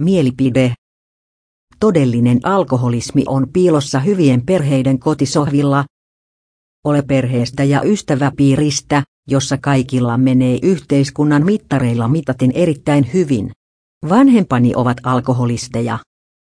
Mielipide. Todellinen alkoholismi on piilossa hyvien perheiden kotisohvilla. Ole perheestä ja ystäväpiiristä, jossa kaikilla menee yhteiskunnan mittareilla mitaten erittäin hyvin. Vanhempani ovat alkoholisteja.